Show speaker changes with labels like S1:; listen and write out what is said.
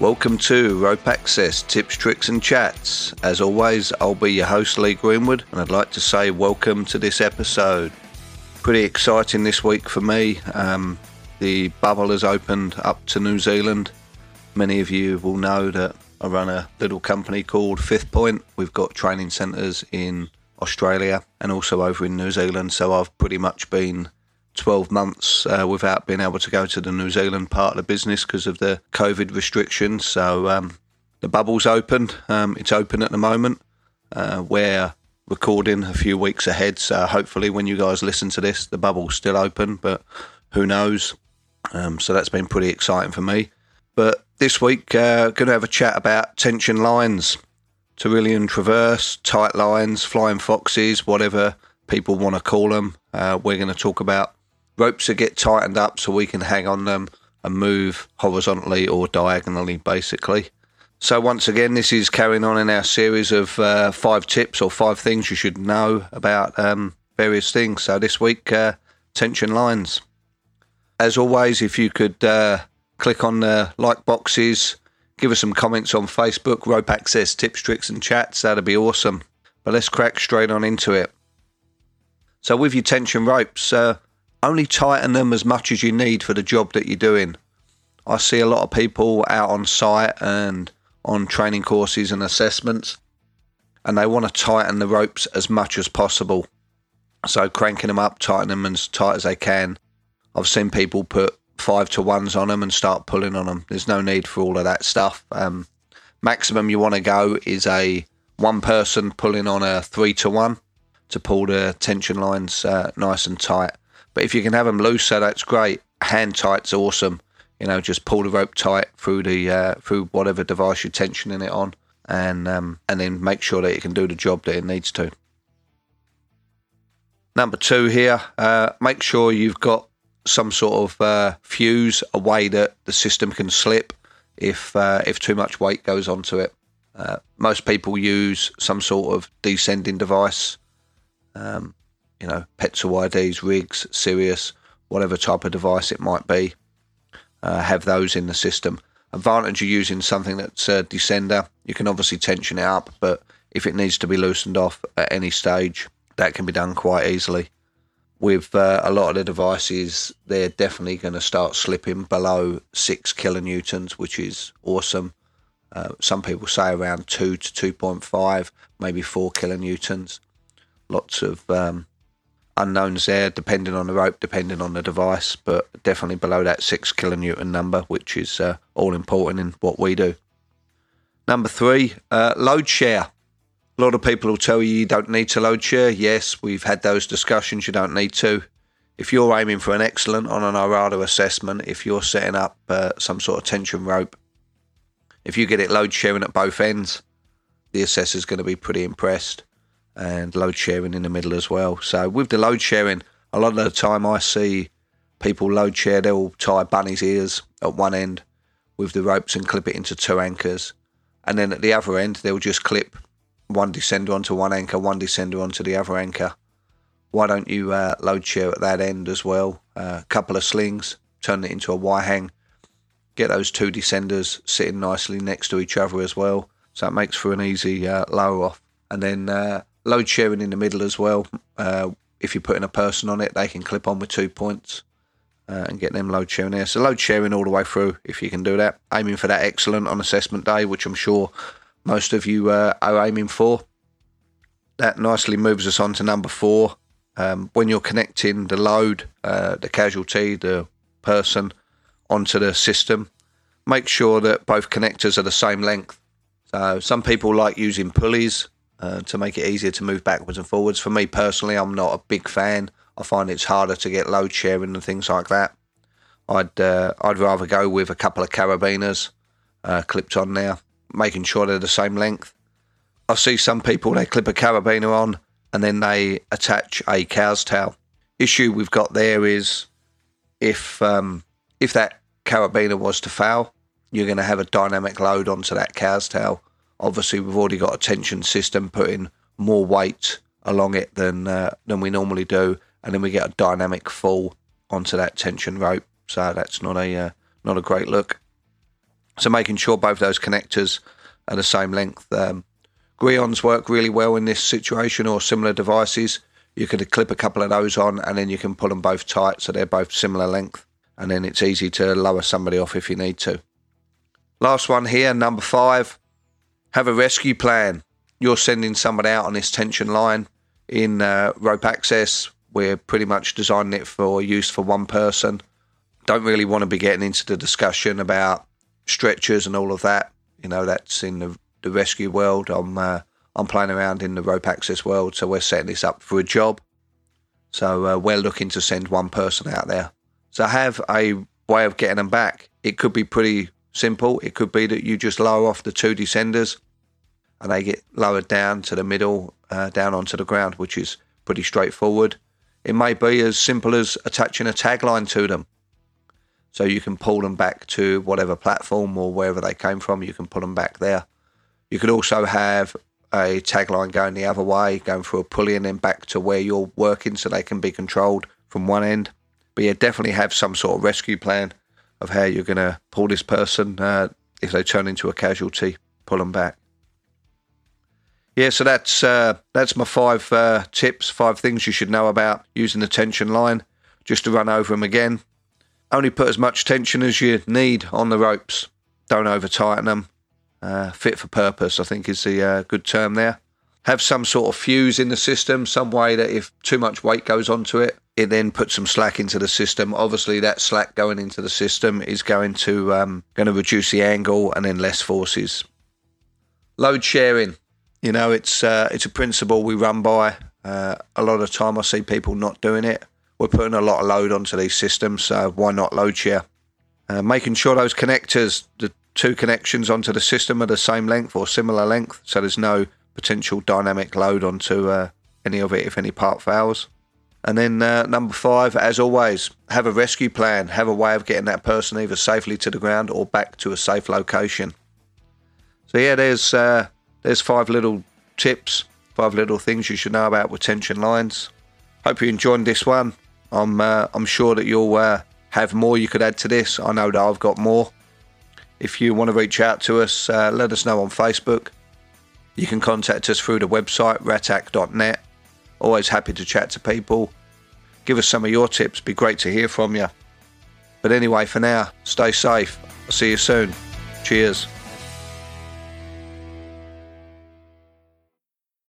S1: Welcome to Rope Access Tips, Tricks and Chats. As always, I'll be your host, Lee Greenwood, and I'd like to say welcome to this episode. Pretty exciting this week for me. Um, the bubble has opened up to New Zealand. Many of you will know that I run a little company called Fifth Point. We've got training centres in Australia and also over in New Zealand, so I've pretty much been 12 months uh, without being able to go to the New Zealand part of the business because of the COVID restrictions. So um, the bubble's opened. Um, it's open at the moment. Uh, we're recording a few weeks ahead, so hopefully when you guys listen to this, the bubble's still open, but who knows? Um, so that's been pretty exciting for me. But this week, uh, going to have a chat about tension lines, Tyrolean traverse, tight lines, flying foxes, whatever people want to call them. Uh, we're going to talk about ropes that get tightened up so we can hang on them and move horizontally or diagonally, basically. So, once again, this is carrying on in our series of uh, five tips or five things you should know about um, various things. So, this week, uh, tension lines. As always, if you could uh, click on the like boxes, give us some comments on Facebook, Rope Access Tips, Tricks, and Chats, that'd be awesome. But let's crack straight on into it. So, with your tension ropes, uh, only tighten them as much as you need for the job that you're doing. I see a lot of people out on site and on training courses and assessments, and they want to tighten the ropes as much as possible. So, cranking them up, tighten them as tight as they can. I've seen people put five to ones on them and start pulling on them. There's no need for all of that stuff. Um, maximum you want to go is a one person pulling on a three to one to pull the tension lines uh, nice and tight. But if you can have them looser, that's great. Hand tight's awesome. You know, just pull the rope tight through the uh, through whatever device you're tensioning it on, and um, and then make sure that it can do the job that it needs to. Number two here, uh, make sure you've got some sort of uh, fuse, a way that the system can slip if uh, if too much weight goes onto it. Uh, most people use some sort of descending device. Um, you know, Petzl IDs, rigs, Sirius, whatever type of device it might be, uh, have those in the system. Advantage of using something that's a descender, you can obviously tension it up, but if it needs to be loosened off at any stage, that can be done quite easily. With uh, a lot of the devices, they're definitely going to start slipping below six kilonewtons, which is awesome. Uh, some people say around two to 2.5, maybe four kilonewtons. Lots of um, unknowns there, depending on the rope, depending on the device, but definitely below that six kilonewton number, which is uh, all important in what we do. Number three, uh, load share. A lot of people will tell you you don't need to load share. Yes, we've had those discussions. You don't need to. If you're aiming for an excellent on an IRATA assessment, if you're setting up uh, some sort of tension rope, if you get it load sharing at both ends, the assessor's going to be pretty impressed and load sharing in the middle as well. So with the load sharing, a lot of the time I see people load share, they'll tie bunny's ears at one end with the ropes and clip it into two anchors. And then at the other end, they'll just clip one descender onto one anchor, one descender onto the other anchor. Why don't you uh, load share at that end as well? A uh, couple of slings, turn it into a Y hang. Get those two descenders sitting nicely next to each other as well. So it makes for an easy uh, lower off. And then uh, load sharing in the middle as well. Uh, if you're putting a person on it, they can clip on with two points uh, and get them load sharing there. So load sharing all the way through if you can do that. Aiming for that excellent on assessment day, which I'm sure most of you uh, are aiming for. That nicely moves us on to number four. Um, when you're connecting the load, uh, the casualty, the person onto the system, make sure that both connectors are the same length. So some people like using pulleys uh, to make it easier to move backwards and forwards. For me personally, I'm not a big fan. I find it's harder to get load sharing and things like that. I'd uh, I'd rather go with a couple of carabiners uh, clipped on there, making sure they're the same length. I see some people they clip a carabiner on and then they attach a cow's tail. Issue we've got there is if um, if that carabiner was to fail, you're going to have a dynamic load onto that cow's tail Obviously, we've already got a tension system putting more weight along it than uh, than we normally do, and then we get a dynamic fall onto that tension rope. So that's not a uh, not a great look. So making sure both those connectors are the same length. Um, Grillons work really well in this situation or similar devices. You could clip a couple of those on and then you can pull them both tight so they're both similar length. And then it's easy to lower somebody off if you need to. Last one here, number five. Have a rescue plan. You're sending somebody out on this tension line in uh, rope access. We're pretty much designing it for use for one person. Don't really want to be getting into the discussion about stretchers and all of that. You know, that's in the, the rescue world. I'm uh, I'm playing around in the rope access world, so we're setting this up for a job. So uh, we're looking to send one person out there. So have a way of getting them back. It could be pretty simple. It could be that you just lower off the two descenders and they get lowered down to the middle, uh, down onto the ground, which is pretty straightforward. It may be as simple as attaching a tagline to them. So you can pull them back to whatever platform or wherever they came from, you can pull them back there. You could also have a tagline going the other way, going through a pulley and then back to where you're working so they can be controlled from one end. But yeah, definitely have some sort of rescue plan of how you're going to pull this person uh, if they turn into a casualty, pull them back. Yeah, so that's uh, that's my five uh, tips, five things you should know about using the tension line. Just to run over them again. Only put as much tension as you need on the ropes. Don't over tighten them. Uh, fit for purpose, I think, is the uh, good term there. Have some sort of fuse in the system, some way that if too much weight goes onto it, it then puts some slack into the system. Obviously, that slack going into the system is going to um, going to reduce the angle and then less forces. Load sharing, you know, it's uh, it's a principle we run by. Uh, a lot of time, I see people not doing it we're putting a lot of load onto these systems, so why not load share? Uh, making sure those connectors, the two connections onto the system are the same length or similar length, so there's no potential dynamic load onto uh, any of it if any part fails. And then uh, number five, as always, have a rescue plan, have a way of getting that person either safely to the ground or back to a safe location. So yeah, there's uh, there's five little tips, five little things you should know about with tension lines. Hope you enjoyed this one. I'm uh, I'm sure that you'll uh, have more you could add to this. I know that I've got more. If you want to reach out to us, uh, let us know on Facebook. You can contact us through the website ratak.net. Always happy to chat to people. Give us some of your tips. Be great to hear from you. But anyway, for now, stay safe. I'll see you soon. Cheers.